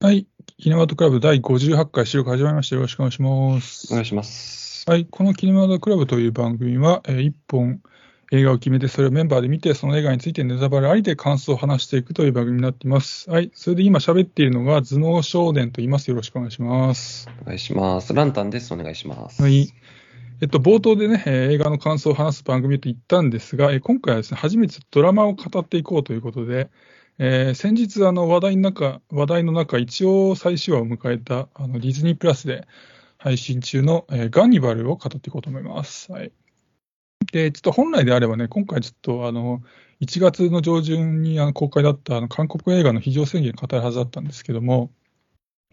はい。キネマートクラブ第58回収録始まりました。よろしくお願いします。お願いします。はい。このキネマートクラブという番組は、えー一本映画を決めて、それをメンバーで見て、その映画についてネタバレありで感想を話していくという番組になっています。はい。それで今喋っているのが、頭脳少年と言います。よろしくお願いします。お願いします。ランタンです。お願いします。はい。えっと、冒頭でね、えー映画の感想を話す番組と言ったんですが、えー今回はですね、初めてドラマを語っていこうということで、えー先日あの話題の中、話題の中、一応最終話を迎えたあのディズニープラスで配信中の、えーガンニバルを語っていこうと思います。はい。で、ちょっと本来であればね、今回ちょっとあの、1月の上旬にあの公開だったあの韓国映画の非常宣言を語るはずだったんですけども、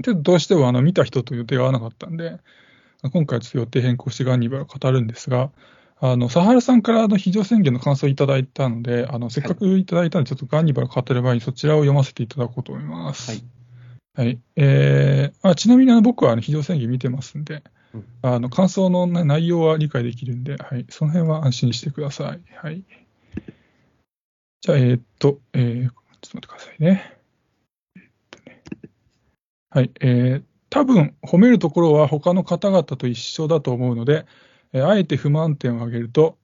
ちょっとどうしてもあの見た人と予定が合わなかったんで、今回ちょっと予定変更してガンニバルを語るんですが、あの、佐原さんからあの非常宣言の感想をいただいたので、あの、せっかくいただいたので、ちょっとガンニバルを語る前にそちらを読ませていただこうと思います。はい。はい。えー、あちなみにあの僕はあの非常宣言見てますんでうん、あの、感想の、ね、内容は理解できるんで、はい。その辺は安心してください。はい。じゃあ、えーっと、えー、ちょっと待ってくださいね。えーっとねはい。えー、多分褒めるところは他の方々と一緒だと思うので、えーあえて不満点を挙げると、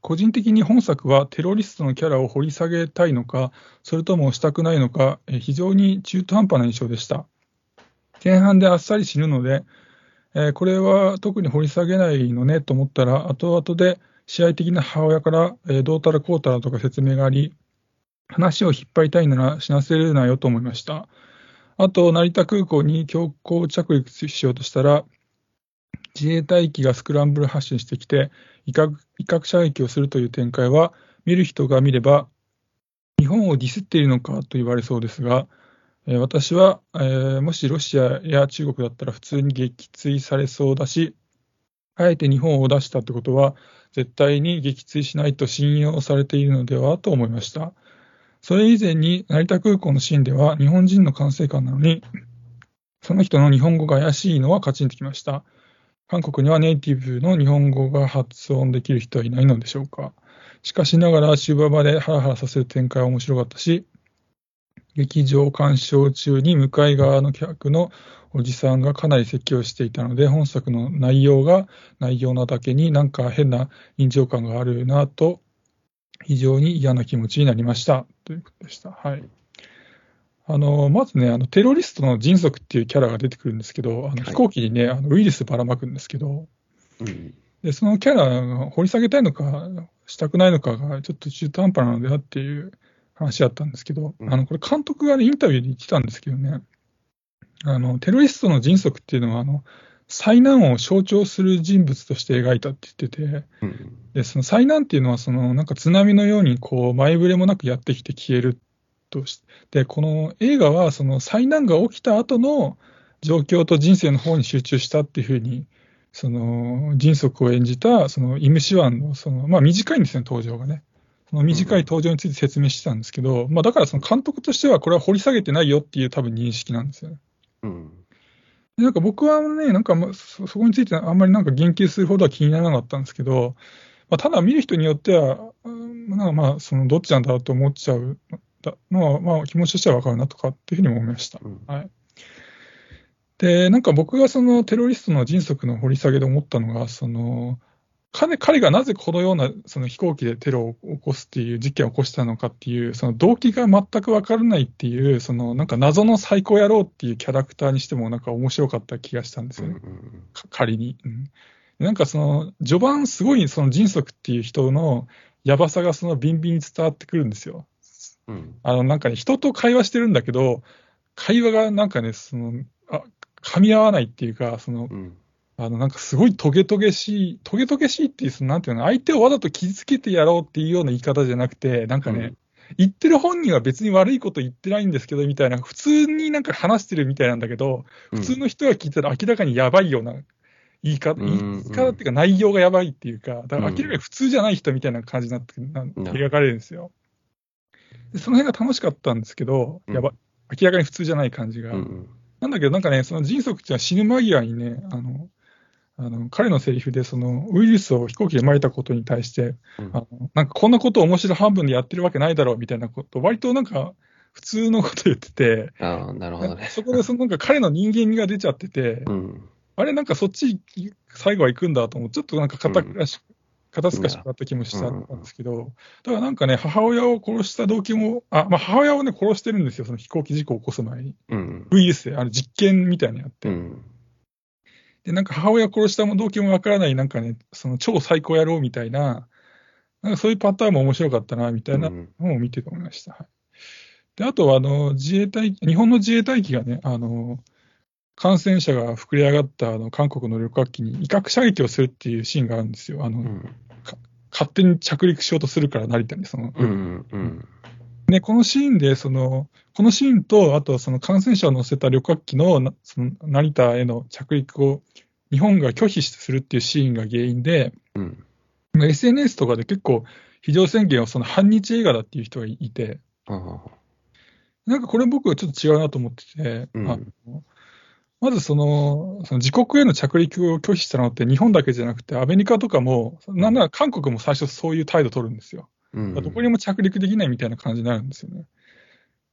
個人的に本作はテロリストのキャラを掘り下げたいのか、それともしたくないのか、え非常に中途半端な印象でした。前半であっさり死ぬので、えこれは特に掘り下げないのねと思ったら、後々で試合的な母親から、えーどうたらこうたらとか説明があり、話を引っ張りたいなら死なせるなよと思いました。あと、成田空港に強行着陸しようとしたら、自衛隊機がスクランブル発進してきて、威嚇威嚇射撃をするという展開は、見る人が見れば、日本をディスっているのかと言われそうですが、え私は、えーもしロシアや中国だったら普通に撃墜されそうだし、あえて日本を出したってことは、絶対に撃墜しないと信用されているのではと思いました。それ以前に成田空港のシーンでは日本人の管制官なのに、その人の日本語が怪しいのはカチンときました。韓国にはネイティブの日本語が発音できる人はいないのでしょうか？しかしながら終盤までハラハラさせる展開は面白かったし、劇場鑑賞中に向かい側の客のおじさんがかなり説教していたので、本作の内容が内容なだけになんか変な臨場感があるなと、非常に嫌な気持ちになりました。ということでした。はい。あの、まずね、あの、テロリストの迅速っていうキャラが出てくるんですけど、あのい飛行機にね、あのウイルスばらまくんですけど、うん。で、そのキャラが掘り下げたいのか、したくないのかが、ちょっと中途半端なのではっていう話だったんですけど、うんあの、これ監督がね、インタビューで言ってたんですけどね、あの、テロリストの迅速っていうのは、あの、災難を象徴する人物として描いたって言ってて、うん。で、その災難っていうのは、その、なんか津波のように、こう、前触れもなくやってきて消えるとして、で、この映画は、その災難が起きた後の状況と人生の方に集中したっていうふうに、その、迅速を演じた、その、イムシワンの、その、まあ短いんですね、登場がね。その短い登場について説明してたんですけど、まあだからその監督としては、これは掘り下げてないよっていう多分認識なんですよね。うん。なんか僕はね、なんかそこについてあんまりなんか言及するほどは気にならなかったんですけど、まあ、ただ見る人によっては、うんなんかまあ、そのどっちなんだろうと思っちゃうのは、まあ気持ちとしてはわかるなとかっていうふうにも思いました。うんはい。で、なんか僕がそのテロリストの迅速の掘り下げで思ったのが、その、彼彼がなぜこのようなその飛行機でテロを起こすっていう事件を起こしたのかっていう、その動機が全くわからないっていう、そのなんか謎の最高野郎っていうキャラクターにしてもなんか面白かった気がしたんですうんよね。か仮に。うんなんかその、序盤すごいその迅速っていう人のやばさがそのビンビンに伝わってくるんですよ。うん。あのなんかね、人と会話してるんだけど、会話がなんかね、その、あ、噛み合わないっていうか、その、うん。あのなんかすごいトゲトゲしい、トゲトゲしいっていう、そのなんていうの、相手をわざと傷つけてやろうっていうような言い方じゃなくて、なんかね、うん言ってる本人は別に悪いこと言ってないんですけど、みたいな、普通になんか話してるみたいなんだけど、普通の人が聞いたら明らかにやばいような言い方、うん言い方っていうか内容がやばいっていうか、だからうん明らかに普通じゃない人みたいな感じになって、な描かれるんですよ。でその辺が楽しかったんですけど、うんやば、明らかに普通じゃない感じが。うん。なんだけど、なんかね、その迅速っていうのは死ぬ間際にね、あの、あの彼のセリフで、そのウイルスを飛行機で撒いたことに対して、うんあのなんかこんなことを面白半分でやってるわけないだろうみたいなこと、割となんか、普通のこと言ってて、ああ、なるほどね。そこでそのなんか彼の人間味が出ちゃってて、うん。あれなんかそっち最後は行くんだと思う。ちょっとなんか肩らし、肩透かしかった気もしたんですけど、だからなんかね、母親を殺した動機も、あ、まあ母親をね、殺してるんですよ。その飛行機事故を起こす前に。うん。ウイルスで、あの実験みたいにやって。うん。で、なんか母親を殺した動機もわからない、なんかね、その超最高野郎みたいな、なんかそういうパターンも面白かったな、みたいなうんのを見てて思いました。はいで、あとは、あの、自衛隊、日本の自衛隊機がね、あの、感染者が膨れ上がったあの韓国の旅客機に威嚇射撃をするっていうシーンがあるんですよ。あの、うん。勝手に着陸しようとするから、成田に、その、うん。うん。ね、このシーンで、その、このシーンと、あとその感染者を乗せた旅客機のなその成田への着陸を日本が拒否するっていうシーンが原因で、うん。まあ SNS とかで結構、非常宣言をその反日映画だっていう人がいて。なんかこれ僕はちょっと違うなと思ってて、うんまずその、その自国への着陸を拒否したのって日本だけじゃなくて、アメリカとかも、なんなら韓国も最初そういう態度取るんですよ。うん。どこにも着陸できないみたいな感じになるんですよね。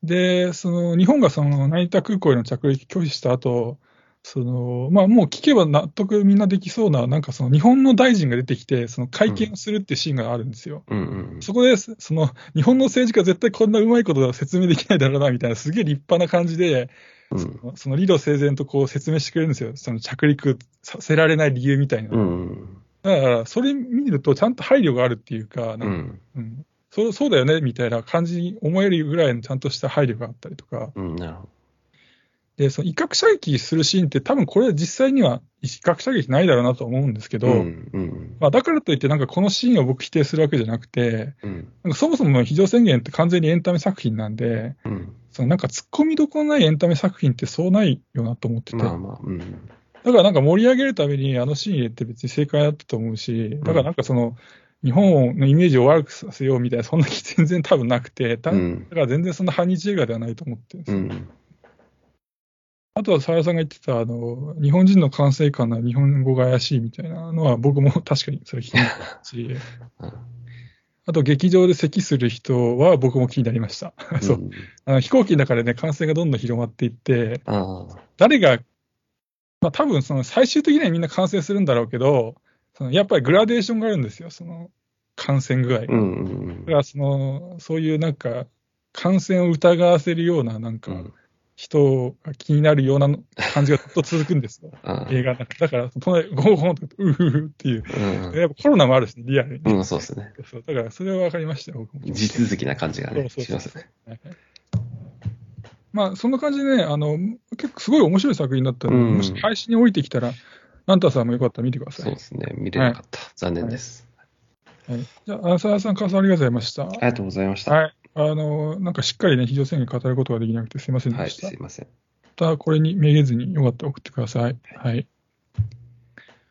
で、その日本がその成田空港への着陸拒否した後、そのまあ、もう聞けば納得みんなできそうな、なんかその日本の大臣が出てきて、その会見をするっていうシーンがあるんですよ。うん。うん。そこで、その日本の政治家絶対こんなうまいことは説明できないだろうなみたいな、すげえ立派な感じで、うん。その理路整然とこう説明してくれるんですよ。その着陸させられない理由みたいな。うん。だから、それ見るとちゃんと配慮があるっていうか、なんかうん。うん、そうそうだよねみたいな感じに思えるぐらいのちゃんとした配慮があったりとか、うん。なるほど。でその威嚇射撃するシーンって、多分これ、実際には威嚇射撃ないだろうなと思うんですけど、うん。うん。まあ、だからといって、なんかこのシーンを僕、否定するわけじゃなくて、うん。なんかそもそも非常宣言って完全にエンタメ作品なんで、うん。そのなんか突っ込みどころないエンタメ作品ってそうないよなと思ってて、まあまあ。うん。だからなんか盛り上げるためにあのシーン入れて別に正解だったと思うし、だからなんかその、日本のイメージを悪くさせようみたいな、そんな気全然多分なくて、ただうん。から全然そんな反日映画ではないと思ってるんですようん。あとは澤田さんが言ってた、あの、日本人の管制官の日本語が怪しいみたいなのは、僕も確かにそれ気になったし、あと劇場で咳する人は僕も気になりました。そう。ん。あの飛行機の中でね、感染がどんどん広まっていって。誰が、まあ多分その最終的にはみんな感染するんだろうけど、そのやっぱりグラデーションがあるんですよ、その感染具合が。うん。うんだからその、そういうなんか、感染を疑わせるような、なんか、うん。人が気になるような感じがずっと続くんですよ。ああ。映画の中だから、隣、ゴーゴーンと、うふふっていう。うん。やっぱコロナもあるしね、リアルに。うん、そうですね。そうだから、それは分かりましたよ、僕も。地続きな感じがね、そうそうそうしますね。はいはいまあ、そんな感じでね、あの、結構すごい面白い作品だったので、うんもし配信に降りてきたら、ランタンさんもよかったら見てください。そうですね。見れなかった。残念です。はい、じゃあ、浅田さん、感想ありがとうございました。ありがとうございました。はい。あの、なんかしっかりね、非常宣言語ることができなくてすいませんはい、でした。すいません。またこれにめげずによかったら送ってください。はい。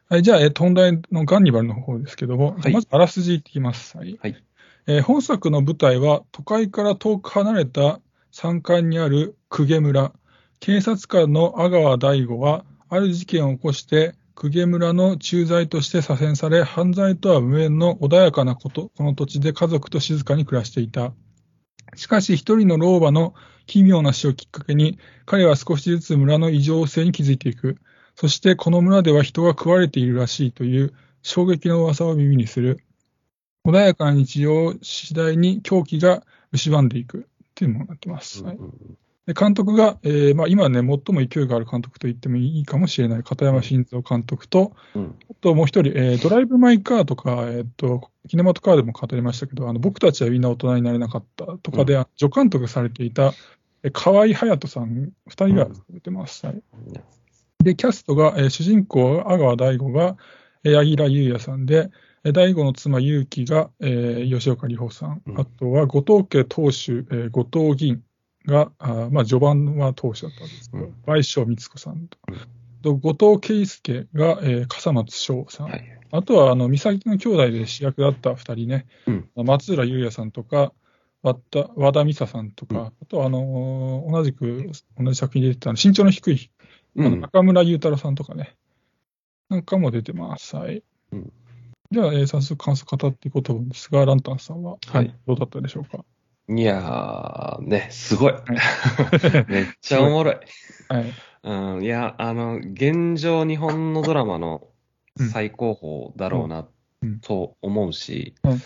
はい、じゃあ、えっと、本題のガンニバルの方ですけども、はいまずあらすじいってきます。はい。はいえー本作の舞台は、都会から遠く離れた山間にある公家村。警察官の阿川大吾は、ある事件を起こして、公家村の駐在として左遷され、犯罪とは無縁の穏やかなこと、この土地で家族と静かに暮らしていた。しかし、一人の老婆の奇妙な死をきっかけに、彼は少しずつ村の異常性に気づいていく。そして、この村では人が食われているらしいという衝撃の噂を耳にする。穏やかな日常を次第に狂気が蝕んでいくっていうものになってます。はいうんで監督が、えーまあ、今ね、最も勢いがある監督と言ってもいいかもしれない片山晋三監督と、うん。あともう一人、えードライブ・マイ・カーとか、えーっと、キネマトカーでも語りましたけど、あの僕たちはみんな大人になれなかったとかで、助監督されていた、えー河合隼人さん、二人が出てます。はいで、キャストが、えー主人公、阿川大吾が、えー柳楽優弥さんで、えー大吾の妻、結城が、えー吉岡里帆さん、うん。あとは後藤家当主、えー後藤銀が、あーまあ、序盤は当主だったんですけど、うん倍賞光子さんと、うんと後藤圭介が、えー笠松翔さん、はい。あとは、あの、美咲の兄弟で主役だった二人ね、うん松浦優也さんとか、和田和田美沙さんとか、うんあとは、あのー同じく、同じ作品で出てたの身長の低い。中村雄太郎さんとかね、なんかも出てます。はい。うんでは、えー早速感想語っていこうと思うんですが、ランタンさんは、はいどうだったでしょうか？いやー、ね、すごい。めっちゃおもろい。はい。うん、いや、あの、現状日本のドラマの最高峰だろうなうん。と思うし、うん。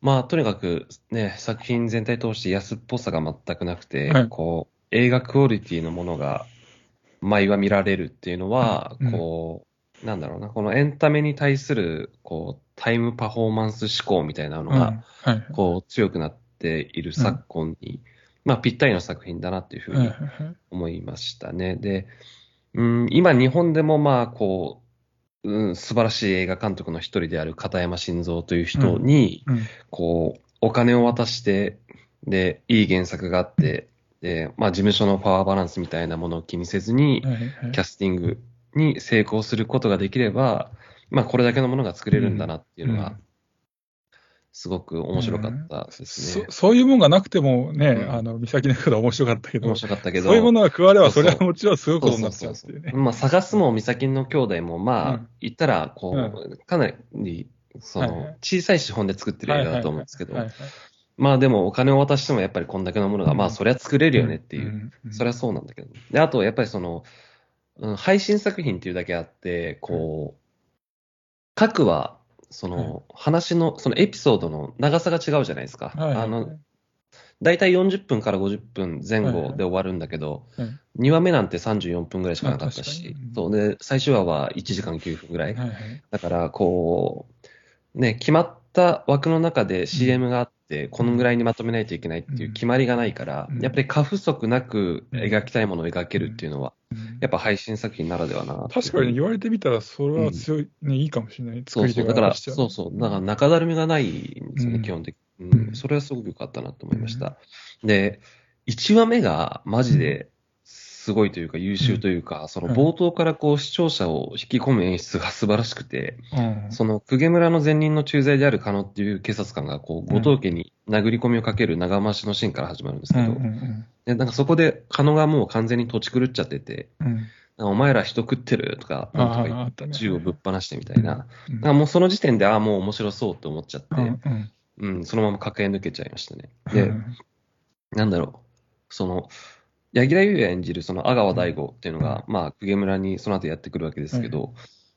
まあ、とにかくね、作品全体通して安っぽさが全くなくて、はい。こう、映画クオリティのものが毎話見られるっていうのは、うん。こう、なんだろうな、このエンタメに対する、こう、タイムパフォーマンス思考みたいなのうん。が、はい。こう、強くなっている昨今に、まあ、ぴったりの作品だなっていうふうに思いましたね。で、うん、今日本でもまあ、こう、うん、素晴らしい映画監督の一人である片山晋三という人に、うんこう、お金を渡して、で、いい原作があって、で、まあ、事務所のパワーバランスみたいなものを気にせずに、キャスティングに成功することができれば、まあ、これだけのものが作れるんだなっていうのがうん、すごく面白かったですね。そ。そういうもんがなくてもね、うん。あの、岬の方は面白かったけど、面白かったけど、そういうものが加われば、それはもちろんすごいことになっちゃうっていうね。まあ、探すも、美咲の兄弟も、まあ、うん。言ったら、こう、かなり、その、小さい資本で作ってる映画だと思うんですけど、まあでもお金を渡してもやっぱりこんだけのものが、うん。まあそりゃ作れるよねっていう、ん。ん。それはそうなんだけど。で、あとやっぱりその、うん配信作品っていうだけあって、こう、各話、その、話の、そのエピソードの長さが違うじゃないですか。はいはいはい。あの、大体40分から50分前後で終わるんだけど、はい。はい2話目なんて34分ぐらいしかなかったし。あ確かに。うん、そうで、最終話は1時間9分ぐらい。はいはいだから、こう、ね、決まった枠の中で CM があって、このぐらいにまとめないといけないっていう決まりがないから、うん。やっぱり過不足なく描きたいものを描けるっていうのは、うんやっぱ配信作品ならではな確かに言われてみたら、それは強い、ね、いいかもしれない。そうそう。だから、そうそう。だから中だるみがないんですよね、うん基本的に、うんうん。それはすごく良かったなと思いました。で、1話目がマジですごいというか優秀というか、その冒頭からこう視聴者を引き込む演出が素晴らしくて、うん。その、公家村の前任の駐在である加野っていう警察官が、こう、後藤家に殴り込みをかける長回しのシーンから始まるんですけど、でなんかそこで加野がもう完全に土地狂っちゃってて、お前ら人食ってるとか、なんとか言っ銃をぶっ放してみたいな。うん。なんかもうその時点で、ああ、もう面白そうって思っちゃって、うんそのまま駆け抜けちゃいましたね。で、うん。なんだろう、その、柳楽優弥演じるその阿川大吾っていうのが、まあ、公家村にその後やってくるわけですけど、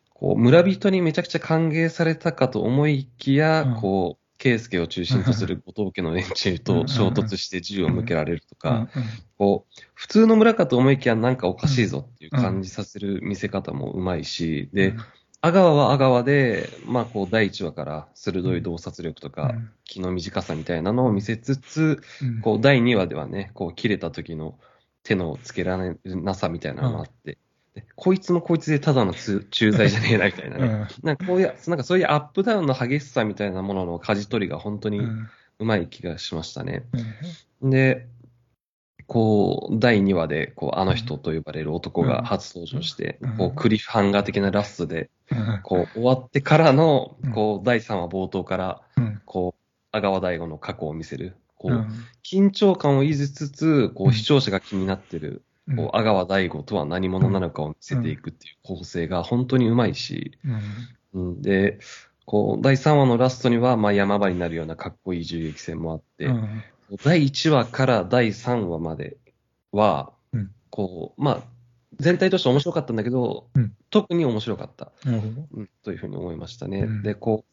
こう、村人にめちゃくちゃ歓迎されたかと思いきや、うん。こう、圭介を中心とする後藤家の連中と衝突して銃を向けられるとか、うん。こう、普通の村かと思いきやなんかおかしいぞっていう感じさせる見せ方もうまいし、で、阿川は阿川で、まあこう第1話から鋭い洞察力とか、気の短さみたいなのを見せつつ、うん。こう第2話ではね、こう切れた時の手のつけられなさみたいなのもあって、でこいつもこいつでただのつ駐在じゃねえなみたいなね。うん。なんかこういう、なんかそういうアップダウンの激しさみたいなものの舵取りが本当にうん。うまい気がしましたね。うん。で、こう、第2話で、こう、あの人と呼ばれる男が初登場して、うん。こう、クリフハンガー的なラストで、うん。こう、終わってからのうん、こう、第3話冒頭から、うん。こう、阿川大吾の過去を見せる、こう、うん。緊張感を維持しつつ、こう視聴者が気になってる、こう、阿川大吾とは何者なのかを見せていくっていう構成が本当にうまいし、うん。うん、で、こう、第3話のラストには、まあ、山場になるようなかっこいい銃撃戦もあって、うん。第1話から第3話までは、うん。こう、まあ、全体として面白かったんだけど、うん。特に面白かった。うん、というふうに思いましたね。うん。で、こ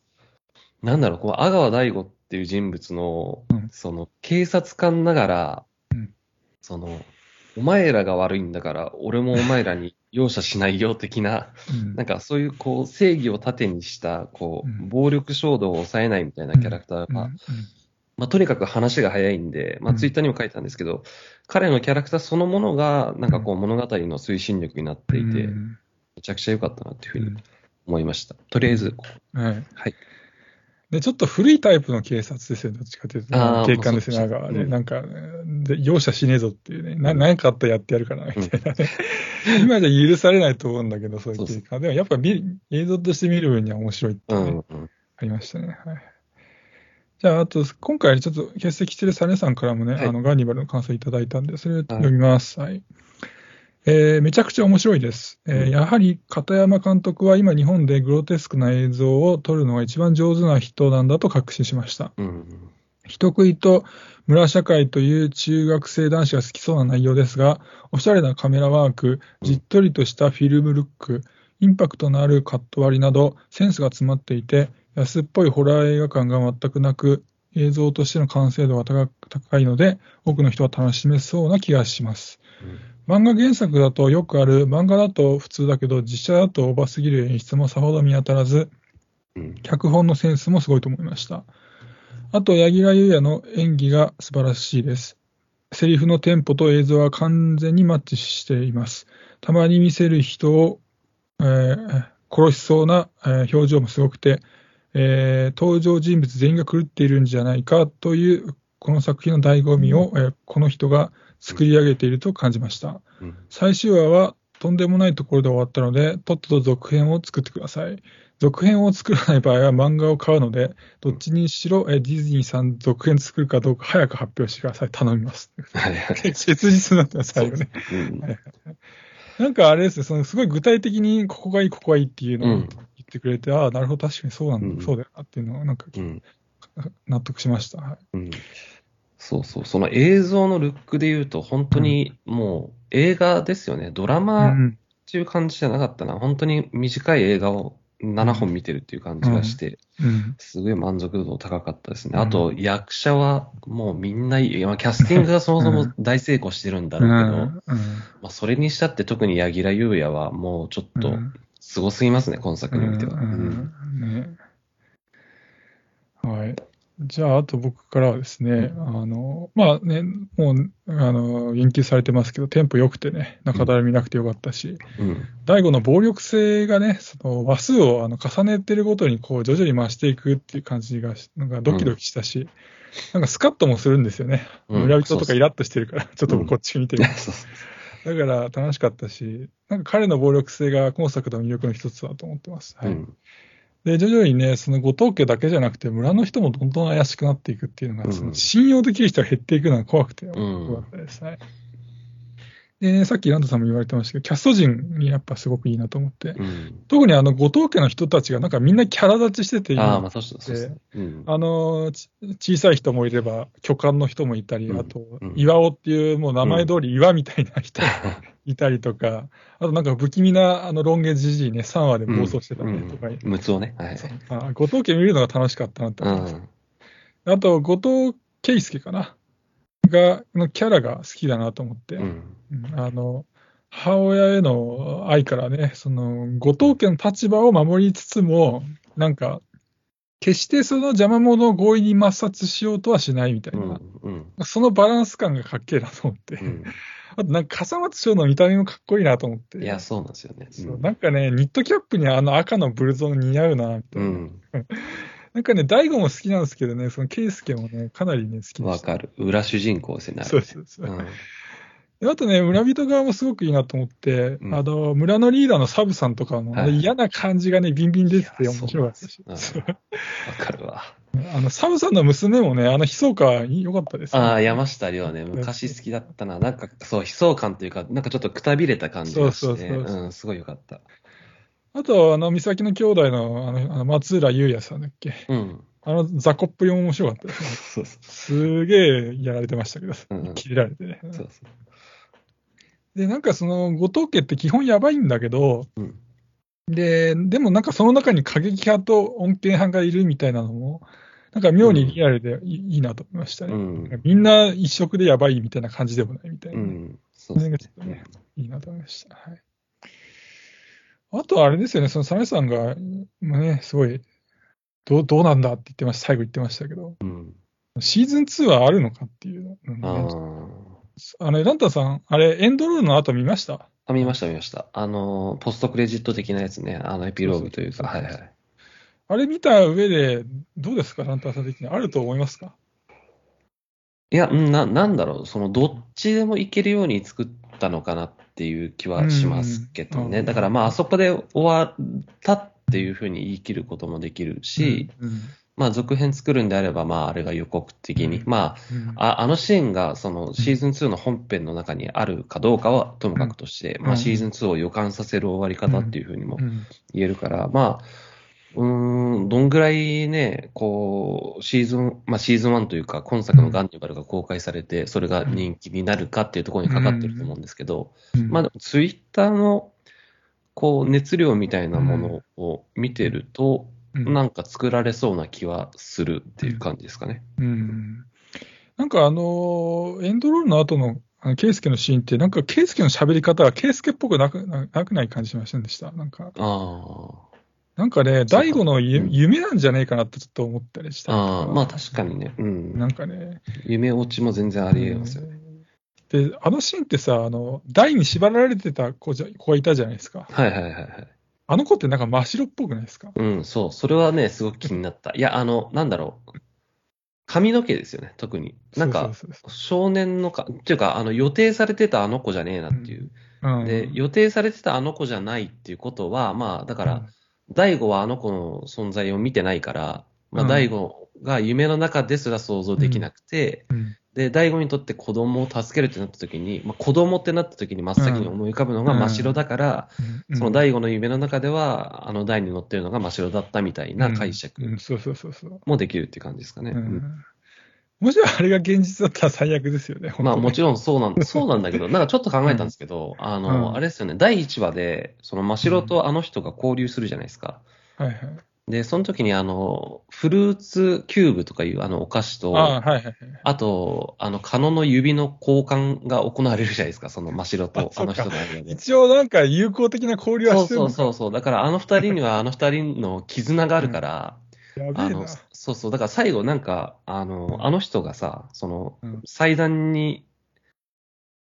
う、なんだろう、こう、阿川大吾っていう人物の、うん。その、警察官ながら、うん。その、お前らが悪いんだから、俺もお前らに 容赦しないよ的な、うん。なんかそういう、こう、正義を盾にした、こう、うん。暴力衝動を抑えないみたいなキャラクターが、うん。まあ、とにかく話が早いんで、まあ、うん。ツイッターにも書いたんですけど、彼のキャラクターそのものが、なんかこう物語の推進力になっていて、うん。めちゃくちゃ良かったなっていうふうにうん。思いました。とりあえず、はい。はい。で、ちょっと古いタイプの警察ですよね、どっちかというと。警官ですね、そう長はね。うんなんか、で容赦しねえぞっていうね。な何かあったらやってやるから、みたいなね。今じゃ許されないと思うんだけど、そういう警官。でもやっぱ見映像として見る分には面白いっていうね、うん、うん。ありましたね。はい。じゃあ、あと、今回ちょっと欠席してるサネさんからもね、はいあの、ガーニバルの感想いただいたんで、それを読みます。はい。えーめちゃくちゃ面白いです。えーうんやはり片山監督は今日本でグロテスクな映像を撮るのが一番上手な人なんだと確信しました。うん。人食いと村社会という中学生男子が好きそうな内容ですが、おしゃれなカメラワーク、じっとりとしたフィルムルック、インパクトのあるカット割りなど、センスが詰まっていて、安っぽいホラー映画感が全くなく、映像としての完成度が高いので、多くの人が楽しめそうな気がします。漫画原作だとよくある、漫画だと普通だけど、実写だとオーバーすぎる演出もさほど見当たらず、脚本のセンスもすごいと思いました。あと、柳楽優弥の演技が素晴らしいです。セリフのテンポと映像は完全にマッチしています。たまに見せる人を、えー、殺しそうな、えー、表情もすごくて、えー、登場人物全員が狂っているんじゃないかというこの作品の醍醐味を、えー、この人が作り上げていると感じました。うん、最終話はとんでもないところで終わったので、とっとと続編を作ってください。続編を作らない場合は漫画を買うので、どっちにしろ、えディズニーさん続編作るかどうか早く発表してください。頼みます。はいはい、切実なった最後ね。なんかあれですね、そのすごい具体的にここがいい、ここがいいっていうのをってくれて、ああ、なるほど、確かにそうなんだ、うん、そうだよなっていうのを、なんか、うん、納得しました。はい、うん。そうそう、その映像のルックで言うと、本当にもう映画ですよね。ドラマっていう感じじゃなかったな。本当に短い映画を7本見てるっていう感じがして、すごい満足度高かったですね。あと、役者はもうみんないい、まあ、キャスティングがそもそも大成功してるんだろうけど、まあ、それにしたって特に柳楽優弥はもうちょっとすごすぎますね、今作においては。ね、はい。じゃあ、あと僕からはですね、うん、あの、まあね、もう、あの、言及されてますけど、テンポ良くてね、中だるみなくてよかったし、うん、第5の暴力性がね、その話数をあの重ねてるごとに、こう、徐々に増していくっていう感じが、なんかドキドキしたし、うん、なんかスカッともするんですよね。村人とかイラッとしてるから、ちょっとこっち見てみす。だから楽しかったし、なんか彼の暴力性が今作の魅力の一つだと思ってます。はい。うん、で、徐々にね、その後藤家だけじゃなくて、村の人もどんどん怪しくなっていくっていうのが、その信用できる人が減っていくのが怖くて、怖かったです。はい。で、ね、さっきランドさんも言われてましたけど、キャスト陣にやっぱすごくいいなと思って、うん、特にあの後藤家の人たちがなんかみんなキャラ立ちしててあ、まあ、そうそうそう、う。ん、あの小さい人もいれば、巨漢の人もいたり、あと、岩尾っていうもう名前通り岩みたいな人。が いたりとか、あとなんか不気味なあのロン毛じじいね、3話で暴走してたりとか、うん、つをね、はい、あ後藤家見るのが楽しかったなって思います。あと、後藤圭介かな。が、のキャラが好きだなと思って、うん、あの、母親への愛からね、その、後藤家の立場を守りつつも、なんか、決してその邪魔者を強引に抹殺しようとはしないみたいな、うんうん、そのバランス感がかっけえなと思って、うん、あとなんか笠松翔の見た目もかっこいいなと思って。いや、そうなんですよね。そうなんかね、ニットキャップにあの赤のブルゾン似合うな、みたいな。なんかね、大悟も好きなんですけどね、そのケイスケもね、かなりね、好きわかる。裏主人公ですね、そうそうそう。うん、あとね、村人側もすごくいいなと思って、うん、あの、村のリーダーのサブさんとかの、はい、嫌な感じがね、ビンビン出てて面白かったし。わ、かるわ。あの、サブさんの娘もね、あの、悲壮感、良かったです、ね、ああ、山下亮ね、昔好きだったな。なんか、そう、悲壮感というか、なんかちょっとくたびれた感じがして、そうそうそううん、すごい良かった。あと、あの、美咲の兄弟の、あの、あの松浦優也さんだっけ？うん。あの、ザコップリも面白かったですね。そうそう。すげえやられてましたけど、うん、切れられてね。そうそう。で、なんかその、後藤家って基本やばいんだけど、うん、で、でもなんかその中に過激派と穏健派がいるみたいなのも、なんか妙にリアルでいい,、なと思いましたね、うん。みんな一色でやばいみたいな感じでもないみたいな。うん。そうですね。ねいいなと思いました。はい。あとあれですよね、そのサメさんが、ね、すごい、どうどうなんだって言ってました、最後言ってましたけど、うん、シーズン2はあるのかっていう、ね、あの、ランタさん、あれ、エンドロールの後見ました？あ、見ました、見ました。あの、ポストクレジット的なやつね、あの、エピローグというか、はいはい。あれ見た上で、どうですか、ランタさん的に？あると思いますか？いや、な、なんだろう、その、どっちでもいけるように作ったのかなっっていう気はしますけどね。だからまあ、あそこで終わったっていうふうに言い切ることもできるし、まあ、続編作るんであれば、まあ、あれが予告的に。まあ、ああのシーンが、その、シーズン2の本編の中にあるかどうかは、ともかくとして、まあ、シーズン2を予感させる終わり方っていうふうにも言えるから、まあ、うーん、どんぐらいね、こう、シーズン、まあシーズン1というか、今作のガンニバルが公開されて、それが人気になるかっていうところにかかってると思うんですけど、うん。まあ、ツイッターの、こう、熱量みたいなものを見てると、うんなんか作られそうな気はするっていう感じですかね。うんなんかあの、エンドロールの後の、あのケイスケのシーンって、なんかケイスケの喋り方がケイスケっぽくなくななくない感じしませんでした？なんか、あなんかね、大悟のゆうん夢なんじゃないかなってちょっと思ったりした。ああ、まあ確かにね、うん。なんかね、夢落ちも全然ありえますよね。で、あのシーンってさ、あの、台に縛られてた子じゃ子がいたじゃないですか。はいはいはいはい。あの子ってなんか真っ白っぽくないですか？うん、そう。それはね、すごく気になった。いや、あの、なんだろう。髪の毛ですよね、特に。なんか、少年のか、っていうか、あの、予定されてたあの子じゃねえなっていう。そううんで、予定されてたあの子じゃないっていうことは、まあ、だから、大悟はあの子の存在を見てないから、まあ、うん大悟が夢の中ですら想像できなくて、うんで、大悟にとって子供を助けるってなった時に、まあ、子供ってなった時に真っ先に思い浮かぶのが真っ白だから、うんその大悟の夢の中では、あの台に乗ってるのが真っ白だったみたいな解うん釈。もできるっていう感じですかね。ううんんあれが現実だったら最悪ですよね、まあもちろろんそうなん、そうなんだけど、なんかちょっと考えたんですけど、あの、うんあれですよね、第1話で、その真白とあの人が交流するじゃないですか。ん。はいはい。で、その時にあの、フルーツキューブとかいうあのお菓子と、ああ、はいはいはい。あと、あの、カノの指の交換が行われるじゃないですか、その真白あとあの人の間で。一応なんか友好的な交流はそうしてるそうそうそう。だからあの二人にはあの二人の絆があるから、あの、。そうそう。だから最後なんか、あの、あの人がさ、そのうん、祭壇に、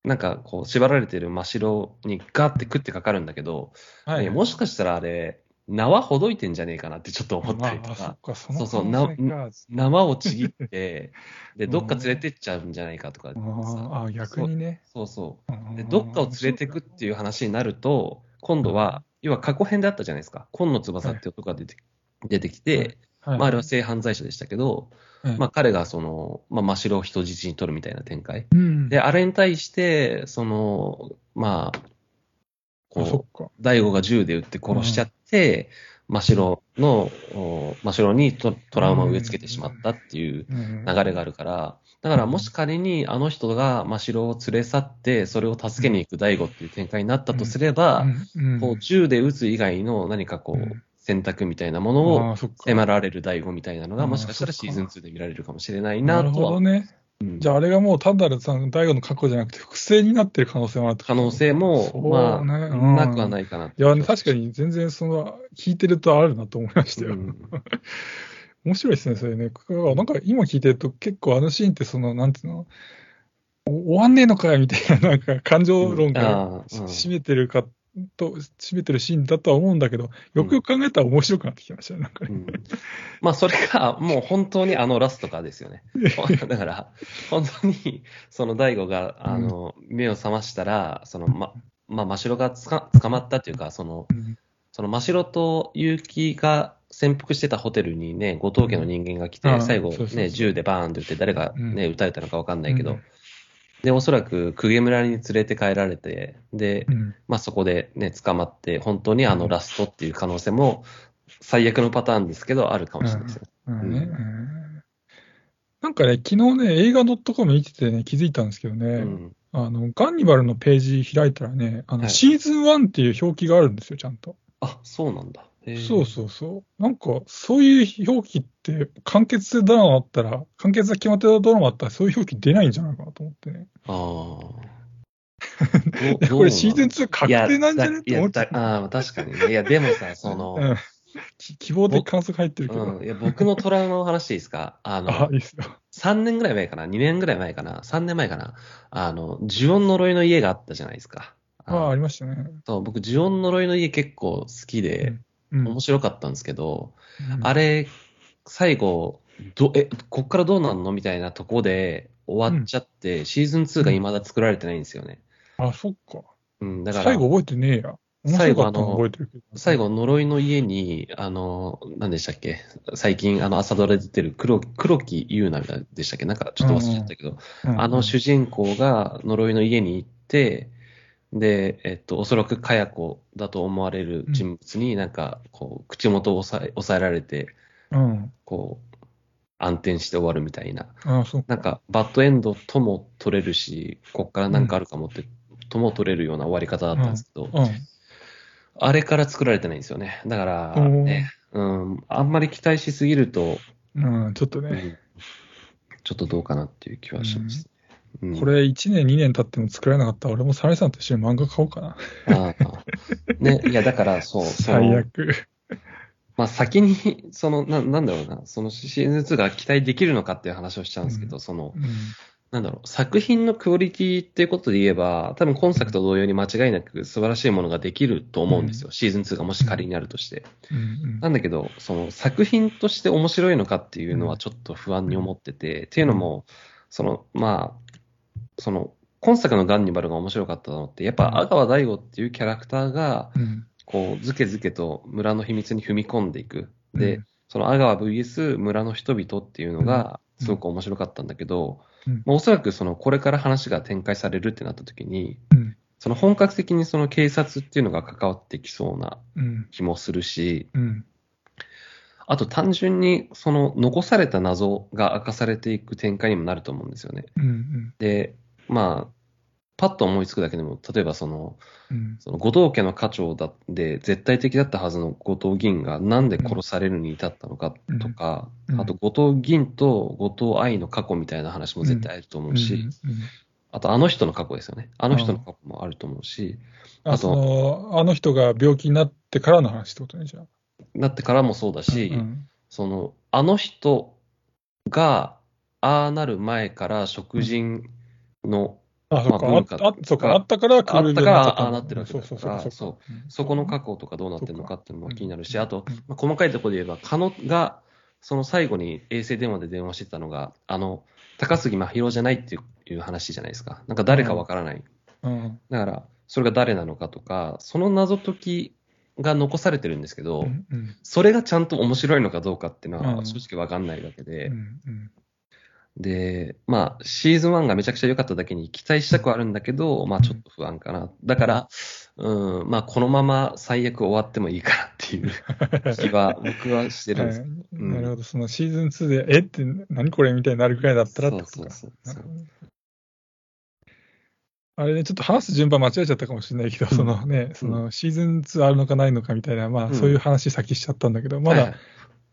なんかこう、縛られてる真白にガッて食ってかかるんだけど、はいえもしかしたらあれ、縄ほどいてんじゃねえかなってちょっと思ったりとまあ、そっか、か、そのそうそう縄をちぎって、で、どっか連れてっちゃうんじゃないかとかさ、ああ、逆にね。そうそう。で、うんどっかを連れてくっていう話になると、今度は、要は過去編であったじゃないですか。今野翼って男が出て,、出てきて、はいまあ、あれは性犯罪者でしたけど、はいまあ、彼がその、まあ、真白を人質に取るみたいな展開。うん。で、あれに対して、その、まあ、こう、っか。大悟が銃で撃って殺しちゃって、真白の、お真白にトトラウマを植え付けてしまったっていううん。流れがあるから、だからもし仮にあの人が真白を連れ去って、それを助けに行く大悟っていう展開になったとすれば、うん。こう銃で撃つ以外の何かこう選択みたいなものを。迫られる大悟みたいなのが、もしかしたらシーズン2で見られるかもしれないなるなとはほどね。うん。じゃあ、あれがもう単なるさ大悟の過去じゃなくて、複製になってる可能性もある可能性も、まあ、ねうん。なくはないかなっていや、確かに全然その、聞いてるとあるなと思いましたよ。うん。面白いですね、それね。なんか今聞いてると結構あのシーンってその、なんていうの、お終わんねえのかよみたいな、なんか感情論あが占めてるかと、占めてるシーンだとは思うんだけど、よくよく考えたら面白くなってきましたね、なんかね。うん。まあ、それが、もう本当にあのラストかですよね。だから、本当に、その大悟が、あの、目を覚ましたら、その、ま、まあ、真白がつか捕まったっていうか、その、うん。その真白と結城が潜伏してたホテルにね、後藤家の人間が来て、最後ね、銃でバーンって撃って誰がね、うん。撃たれたのかわかんないけどうん、で、おそらく公家村に連れて帰られて、でう、ん。まあそこでね、捕まって、本当にあのラストっていう可能性も、最悪のパターンですけど、あるかもしれないですねうん。うん。なんかね、昨日ね、映画 .com 見ててね、気づいたんですけどね、うん。あの、ガンニバルのページ開いたらね、あの、はい。シーズン1っていう表記があるんですよ、ちゃんと。あ、そうなんだ。そうそうそう。なんか、そういう表記って、完結ドラマあったら、完結が決まってたドラマあったら、そういう表記出ないんじゃないかなと思ってね。あいや これシーズン2確定なんじゃね？って思っちああ、確かにね。いや、でもさ、その、うんき希望的観測入ってるけど。うん、いや僕のトラウマの話でいいですか？あの、あ、いいっすよ。3年ぐらい前かな ?2 年ぐらい前かな ?3 年前かな？あの、呪音呪いの家があったじゃないですか。ああ、ありましたね。そう僕、呪音呪いの家結構好きで、うん面白かったんですけど、うん。あれ、最後、ど、え、こっからどうなんのみたいなとこで終わっちゃって、シーズン2が未だ作られてないんですよね。あ、そっか。うん、だから、最後覚えてねえや。面白かったの。最後、呪いの家に、あの、何でしたっけ？最近、あの、朝ドラで出てる黒黒木優奈でしたっけ？なんか、ちょっと忘れちゃったけど、うん、あの主人公が呪いの家に行って、で、えっと、おそらくかや子だと思われる人物になんか、こう、口元を押さえ、押さえられて、うん。こう、暗転して終わるみたいな。ああ、そうなんか、バッドエンドとも取れるし、こっからなんかあるかもって、とも取れるような終わり方だったんですけど、うん。あれから作られてないんですよね。だから、ね、うん、あんまり期待しすぎると、うん、ちょっとね、うんちょっとどうかなっていう気はします。うんこれ1年、2年経っても作られなかったら、俺もサネさんと一緒に漫画買おうかな。ああね、いや、だから、そう、そ最の、悪。まあ、先に、その、な、なんだろうな、そのシーズン2が期待できるのかっていう話をしちゃうんですけど、そのう、ん。なんだろう、作品のクオリティっていうことで言えば、多分今作と同様に間違いなく素晴らしいものができると思うんですよ。シーズン2がもし仮にあるとして。うんなんだけど、その作品として面白いのかっていうのはちょっと不安に思ってて、っていうのも、その、まあ、その、今作のガンニバルが面白かったのって、やっぱ阿川大吾っていうキャラクターが、うん。こう、ずけずけと村の秘密に踏み込んでいく。で、うんその阿川 VS 村の人々っていうのが、うんすごく面白かったんだけど、おそらくその、これから話が展開されるってなった時に、うん。その本格的にその警察っていうのが関わってきそうなうん。気もするし、うん。あと単純にその残された謎が明かされていく展開にもなると思うんですよね。うん。で、まあ、パッと思いつくだけでも、例えばその、うん。その後藤家の家長だで絶対的だったはずの後藤銀がなんで殺されるに至ったのかとか、うんあと後藤銀と後藤愛の過去みたいな話も絶対あると思うし、あとあの人の過去ですよね。あの人の過去もあると思うし、あ、あとあの人が病気になってからの話ってことね、じゃあ。なってからもそうだし、うんその、あの人が、ああなる前から食人の、あ、そっか、あまあ文化あそうか、あったから、あったからああなってるわけだそうからそうそうそう。うんそこの過去とかどうなってるのかっていうのも気になるし、うんあとうん、まあ、細かいところで言えば、狩野が、その最後に衛星電話で電話してたのが、あの、高杉真宙じゃないっていう話じゃないですか。なんか誰かわからない。うん。だから、それが誰なのかとか、その謎解きが残されてるんですけど、うんうんそれがちゃんと面白いのかどうかっていうのうんは正直わかんないわけで、うんうんで、まあ、シーズン1がめちゃくちゃ良かっただけに期待したくはあるんだけど、まあ、ちょっと不安かな。だから、うん、まあ、このまま最悪終わってもいいかなっていう 気は、僕はしてるんです。はい。うん。なるほど、そのシーズン2で、えって何これみたいになるくらいだったらってことか。そうそうそうあれね、ちょっと話す順番間違えちゃったかもしれないけど、そのね、そのシーズン2あるのかないのかみたいな、まあ、うん。そういう話先しちゃったんだけど、まだはいはい、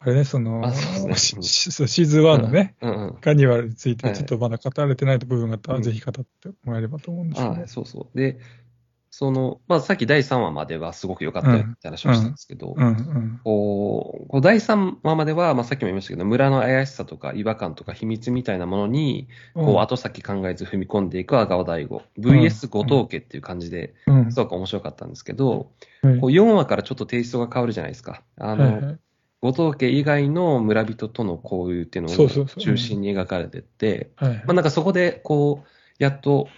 あれね、その、あそうシーズン1のね、うんうん。ガニバルについてはいちょっとまだ語られてない部分があったら、うんぜひ語ってもらえればと思うんですけど。あそうそう。で、その、まあ、さっき第3話まではすごく良かったよって話をしたんですけど、うんうん。こう、こう第3話までは、まあ、さっきも言いましたけど、村の怪しさとか違和感とか秘密みたいなものに、こう、後先考えず踏み込んでいく阿川大吾、VS 後藤家っていう感じで、うん、すごく面白かったんですけど、はいこう4話からちょっとテイストが変わるじゃないですか。あの、はいはい後藤家以外の村人との交流っていうのを中心に描かれてって、なんかそこで、こう、やっと、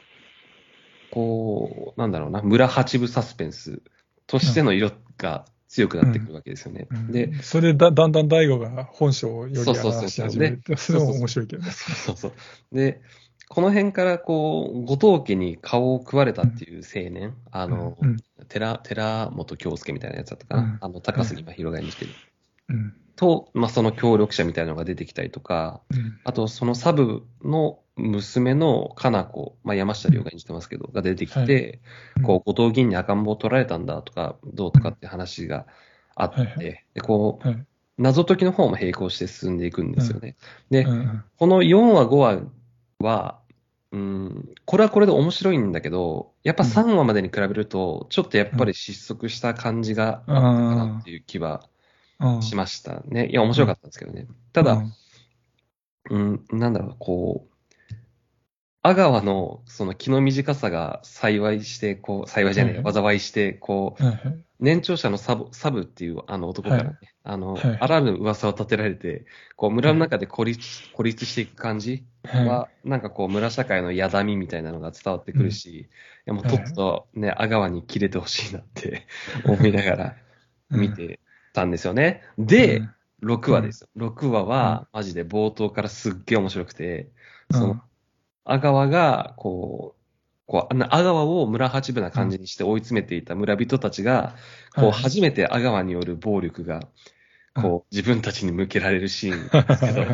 こう、なんだろうな、村八部サスペンスとしての色が強くなってくるわけですよね。うんで、それでだだんだん大悟が本性をよりそうそうそう表し始めるって、それも面白いけどね。そうそうそう。で、この辺からこう、後藤家に顔を食われたっていう青年、あの、うん寺、寺本京介みたいなやつだったかな。うんあの、高杉真宙が演じてる。うんと、まあ、その協力者みたいなのが出てきたりとか、うん。あと、そのサブの娘のかな子、まあ、山下亮が演じてますけど、が出てきて、うん。こう、後藤議員に赤ん坊を取られたんだとか、どうとかって話があって、はいはで、こう、はい。謎解きの方も並行して進んでいくんですよね。で、うんうん。この4話、5話は、うん、これはこれで面白いんだけど、やっぱ3話までに比べると、ちょっとやっぱり失速した感じがあったかなっていう気はうんしましたね。いや、面白かったんですけどね。ただ、うん、なんだろう、こう、阿川のその気の短さが幸いして、こう、幸いじゃない、災いして、こう、はいはい年長者のサブサブっていうあの男からね、はい。あの、はい。あらぬ噂を立てられて、こう、村の中で孤立、孤立していく感じはい。は、なんかこう、村社会のやだみみたいなのが伝わってくるし、いやもうとっとね、阿川に切れてほしいなって思いながら見てたんですよね。で、うん。6話ですよ。6話は、マジで冒頭からすっげえ面白くて、その、阿川が、こう、こう、阿川を村八分な感じにして追い詰めていた村人たちが、こう、はい。初めて阿川による暴力が、こう、自分たちに向けられるシーンなんですけど、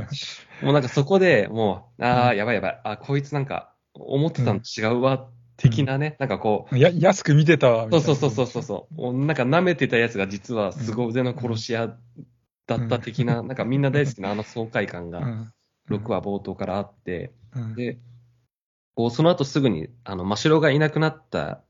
もうなんかそこでもう、ああ、やばいやばい、あ、こいつなんか、思ってたのと違うわ、的なね、なんかこう、や安く見てたわ、みたいうな。そそうそうそうそう。もうなんか舐めてたやつが実は凄腕の殺し屋だった的な、なんかみんな大好きなあの爽快感がうん。6話冒頭からあって、うん。で、こうその後すぐに、あの、真城がいなくなった、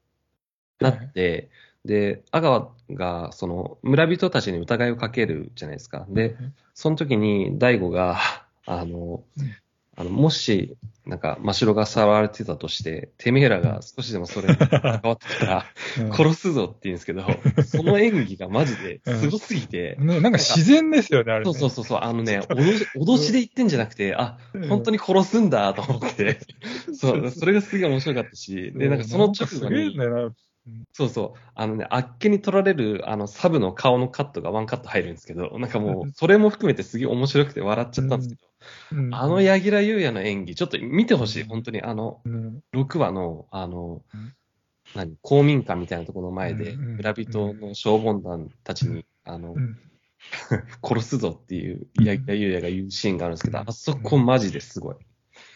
なって、で、阿川が、その、村人たちに疑いをかけるじゃないですか。で、その時に大悟が、あのうん、あの、もし、なんか、真城が触られてたとして、てめえらが少しでもそれに関わってたら、うん。殺すぞって言うんですけど、その演技がマジですごすぎて、ねなんか自然ですよね、あれ、ね。そうそうそうそう、あのね、脅し脅しで言ってんじゃなくて、あ、本当に。に殺すんだと思って、そう、それがすげえ面白かったし、で、なんかその直後に。そうそう、あのね、あっけに取られる、あの、サブの顔のカットがワンカット入るんですけど、なんかもう、それも含めてすげえ面白くて笑っちゃったんですけど、うん。あの柳楽優弥の演技、ちょっと見てほしい、本当に、あの、うん。6話の、あのうん、何、公民館みたいなところの前で、うんうん村人の消防団たちに、あのう、ん。殺すぞっていう、うん柳楽優弥が言うシーンがあるんですけど、うん。あそこマジですごい。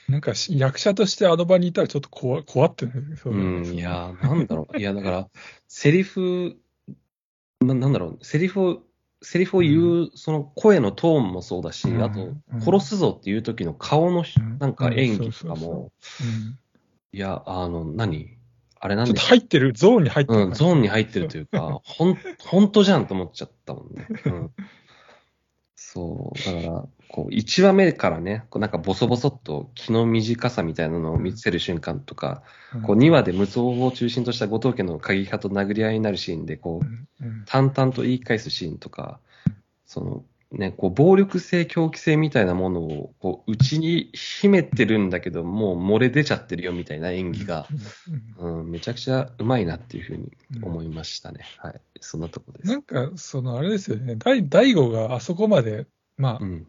なんかし役者としてあの場にいたらちょっと怖怖ってね。そううん、いやー、なんだろう。いや、だから、セリフ、ななんだろう、セリフを、セリフを言う、その声のトーンもそうだし、うん。あとうん、殺すぞっていう時の顔のしうん。なんか演技とかうんそうそうそも、うん。いや、あの、何？あれなんで？ちょっと入ってる、ゾーンに入ってる。うん、ゾーンに入ってるというか、ほん、本当じゃんと思っちゃったもんね。うん。そう、だから、こう、1話目からね、こうなんかボソボソっと気の短さみたいなのを見せる瞬間とか、うん。こう2話で無双を中心とした後藤家の鍵派と殴り合いになるシーンで、こう、淡々と言い返すシーンとか、その、ね、こう、暴力性、狂気性みたいなものを、こう、内に秘めてるんだけど、もう漏れ出ちゃってるよみたいな演技が、うん、めちゃくちゃうまいなっていうふうに思いましたね。はい。そんなとこです。なんか、そのあれですよね、大大悟があそこまで、まあう、ん。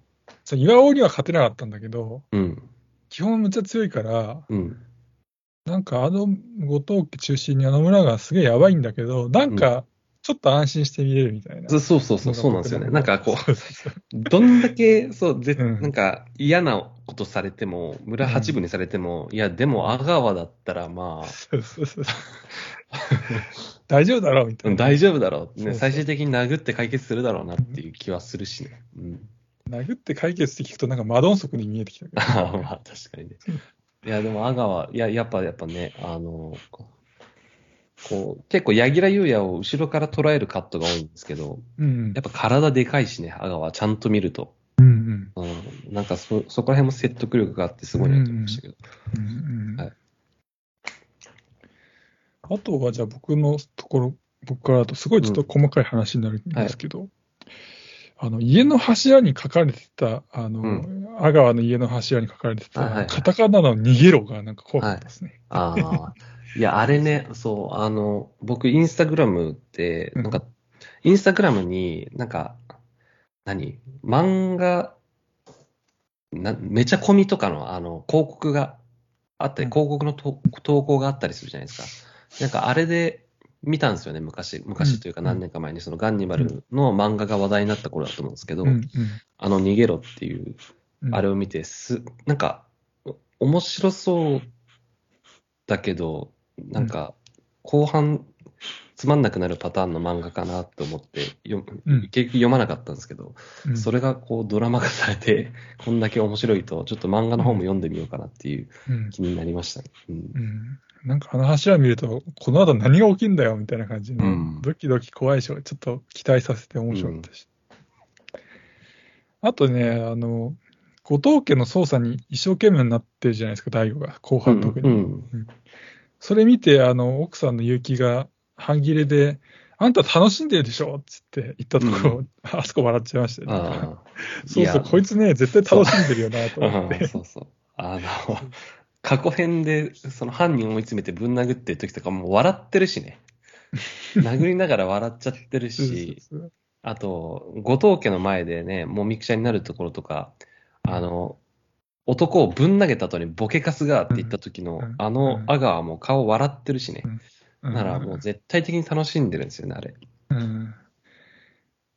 岩尾には勝てなかったんだけど、うん。基本むっちゃ強いから、うん。なんかあの後藤家中心にあの村がすげえやばいんだけど、なんかちょっと安心して見れるみたいな。そそうそうそう、そうなんですよね。なんかこそうどんだけ、そう、ぜ、うんなんか嫌なことされても、村八分にされても、いや、でも阿川だったらまあ、そうそうそう大丈夫だろうみたいな。うん大丈夫だろう、ね。そうそう最終的に殴って解決するだろうなっていう気はするしね。うん。殴って解決って聞くとなんかマドンソクに見えてきたけど。あ あ、まあ確かにね。いや、でも阿川、いや、やっぱ、やっぱね、あの、こう、結構柳楽優弥を後ろから捉えるカットが多いんですけど、うん。やっぱ体でかいしね、阿川、ちゃんと見ると。うんうん。うん。なんかそ、そこら辺も説得力があってすごいなと思いましたけど。うんうんはい。あとはじゃあ僕のところ、僕からだとすごいちょっと細かい話になるんですけど、あの家の柱に書かれてた、あの、う阿川の家の柱に書かれてた、あはいはいカタカナの逃げろがなんか怖かったですね。ああ。いや、あれね、そう、あの、僕、インスタグラムって、うんなんか、インスタグラムになんか、何？漫画、なめちゃ込みとかの、あの、広告があったり、うん広告のと投稿があったりするじゃないですか。なんか、あれで見たんですよね、昔。昔というかうん。何年か前に、そのガンニバルの漫画が話題になった頃だと思うんですけど、うんあの、逃げろっていううん。あれを見て、す、なんか、お面白そうだけど、なんか、後半、つまんなくなるパターンの漫画かなって思って、結局読まなかったんですけど、うん。それがこうドラマ化されて、こんだけ面白いと、ちょっと漫画の方も読んでみようかなっていううん。気になりましたね。うん。うんなんかあの柱見ると、この後何が起きんだよみたいな感じの、うんドキドキ怖いし、ちょっと期待させて面白かったし。あとね、あの、後藤家の捜査に一生懸命になってるじゃないですか、大悟が、後半特に。うんそれ見て、あの、奥さんの結城が半切れで、あんた楽しんでるでしょっつって言ったところ、あそこ笑っちゃいましたよね。そうそう、こいつね、絶対楽しんでるよなと思っうんて。そうそう。あの、過去編で、その犯人を追い詰めてぶん殴ってる時とかもう笑ってるしね。殴りながら笑っちゃってるし、あと、後藤家の前でね、もみくちゃになるところとか、あの、男をぶん投げた後にボケカスがって言った時の、うんあのうんアガはもう顔笑ってるしね。うんならもう絶対的に楽しんでるんですよね、あれ。うん。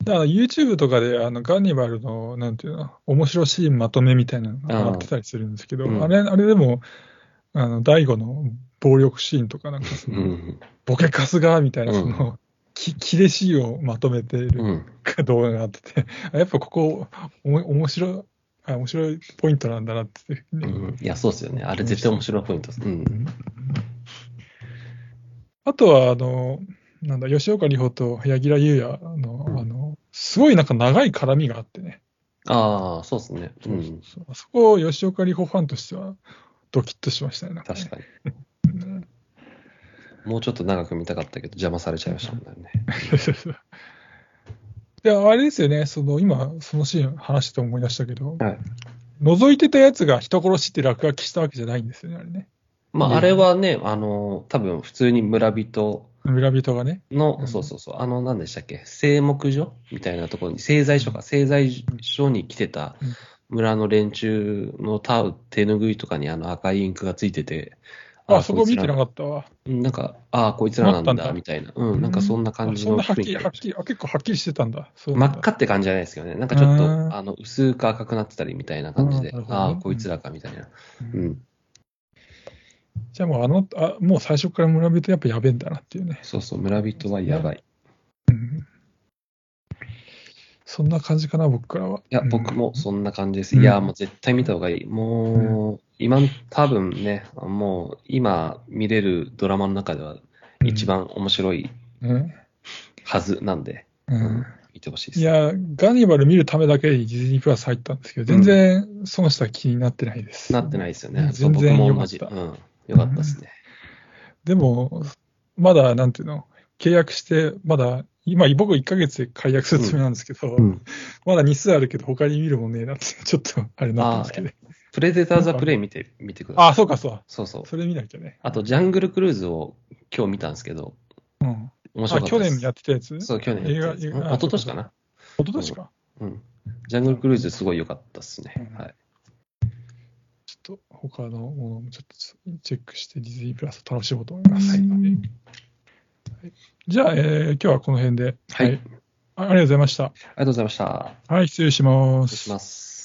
だから YouTube とかであのガンニバルの、なんていうの、面白シーンまとめみたいなのが上がってたりするんですけど、うんあれ、あれでも、あの、大悟の暴力シーンとかなんかその、うん。ボケカスがみたいな、うんその、きキレシーンをまとめているうん。動画があってて、あやっぱここ、おも面白い、あ面白いポイントなんだなってね、うん。いや、そうですよね。あれ絶対面白いポイントです。うん。あとは、あの、なんだ、吉岡里帆と柳楽優弥の、あの、すごいなんか長い絡みがあってね。ああ、そうですね。うん。そそこ、吉岡里帆ファンとしては、ドキッとしましたね。ね確かに。うんもうちょっと長く見たかったけど、邪魔されちゃいましたもんね。で、あれですよね、その、今、そのシーン話して思い出したけど、はい。覗いてたやつが人殺しって落書きしたわけじゃないんですよね、あれね。まあ、あれはね、あの、多分普通に村人村人がね。の、うん。そうそうそう、あの、何でしたっけ、製木所みたいなところに、製材所か、製材所に来てたうん。村の連中のタウ手ぬぐいとかにあの赤いインクがついてて、あ、そこ見てなかかったわ。なんか、ああ、こいつらなんだ、んだ。みたいな。うん、なんかそんな感じのあそんなはっきり、はっきり、あ結構はっきりしてたんだ。んだ。っ赤って感じじゃないですけどね。なんかちょっうん。と、あの、薄く赤くなってたりみたいな感じで、ああ、こいつらかみたいな。ううんん。じゃあもうあの、あもう最初から村人やっぱやべえんだなっていうね。そうそう、村人はやばい。うんそんな感じかな、僕からは。いや、うん僕もそんな感じです。うんいや、もう絶対見た方がいい。もう、今、多分ね、もう、今見れるドラマの中では一番面白いうんはずなんで、うん見てほしいです。いや、ガニバル見るためだけにディズニープラス入ったんですけど、全然損した気になってないです。なってないですよね。うんそう僕全然も同じ。うん。よかったですね。でも、まだ、なんていうの、契約して、まだ、今、僕1ヶ月で解約するつもりなんですけど、うん。まだ日数あるけど、他に見るもんねえなって、ちょっと、あれになってますけど。プレデターザプレイ見て、見てください。あ、そうか、そう。そうそう。それ見なきゃね。あと、ジャングルクルーズを今日見たんですけど、うん。面白かったです。年やってたやつ？そう、去年やってたやつ映画映画うん一昨年かな？一昨年か。うん。ジャングルクルーズすごい良かったですね。うんはい。ちょっと、他のものもちょっとチェックして、ディズニープラス楽しもうと思います。はいはいじゃあ、えー今日はこの辺で。はいあありがとうございました。ありがとうございました。はい、失礼します失礼し。ます。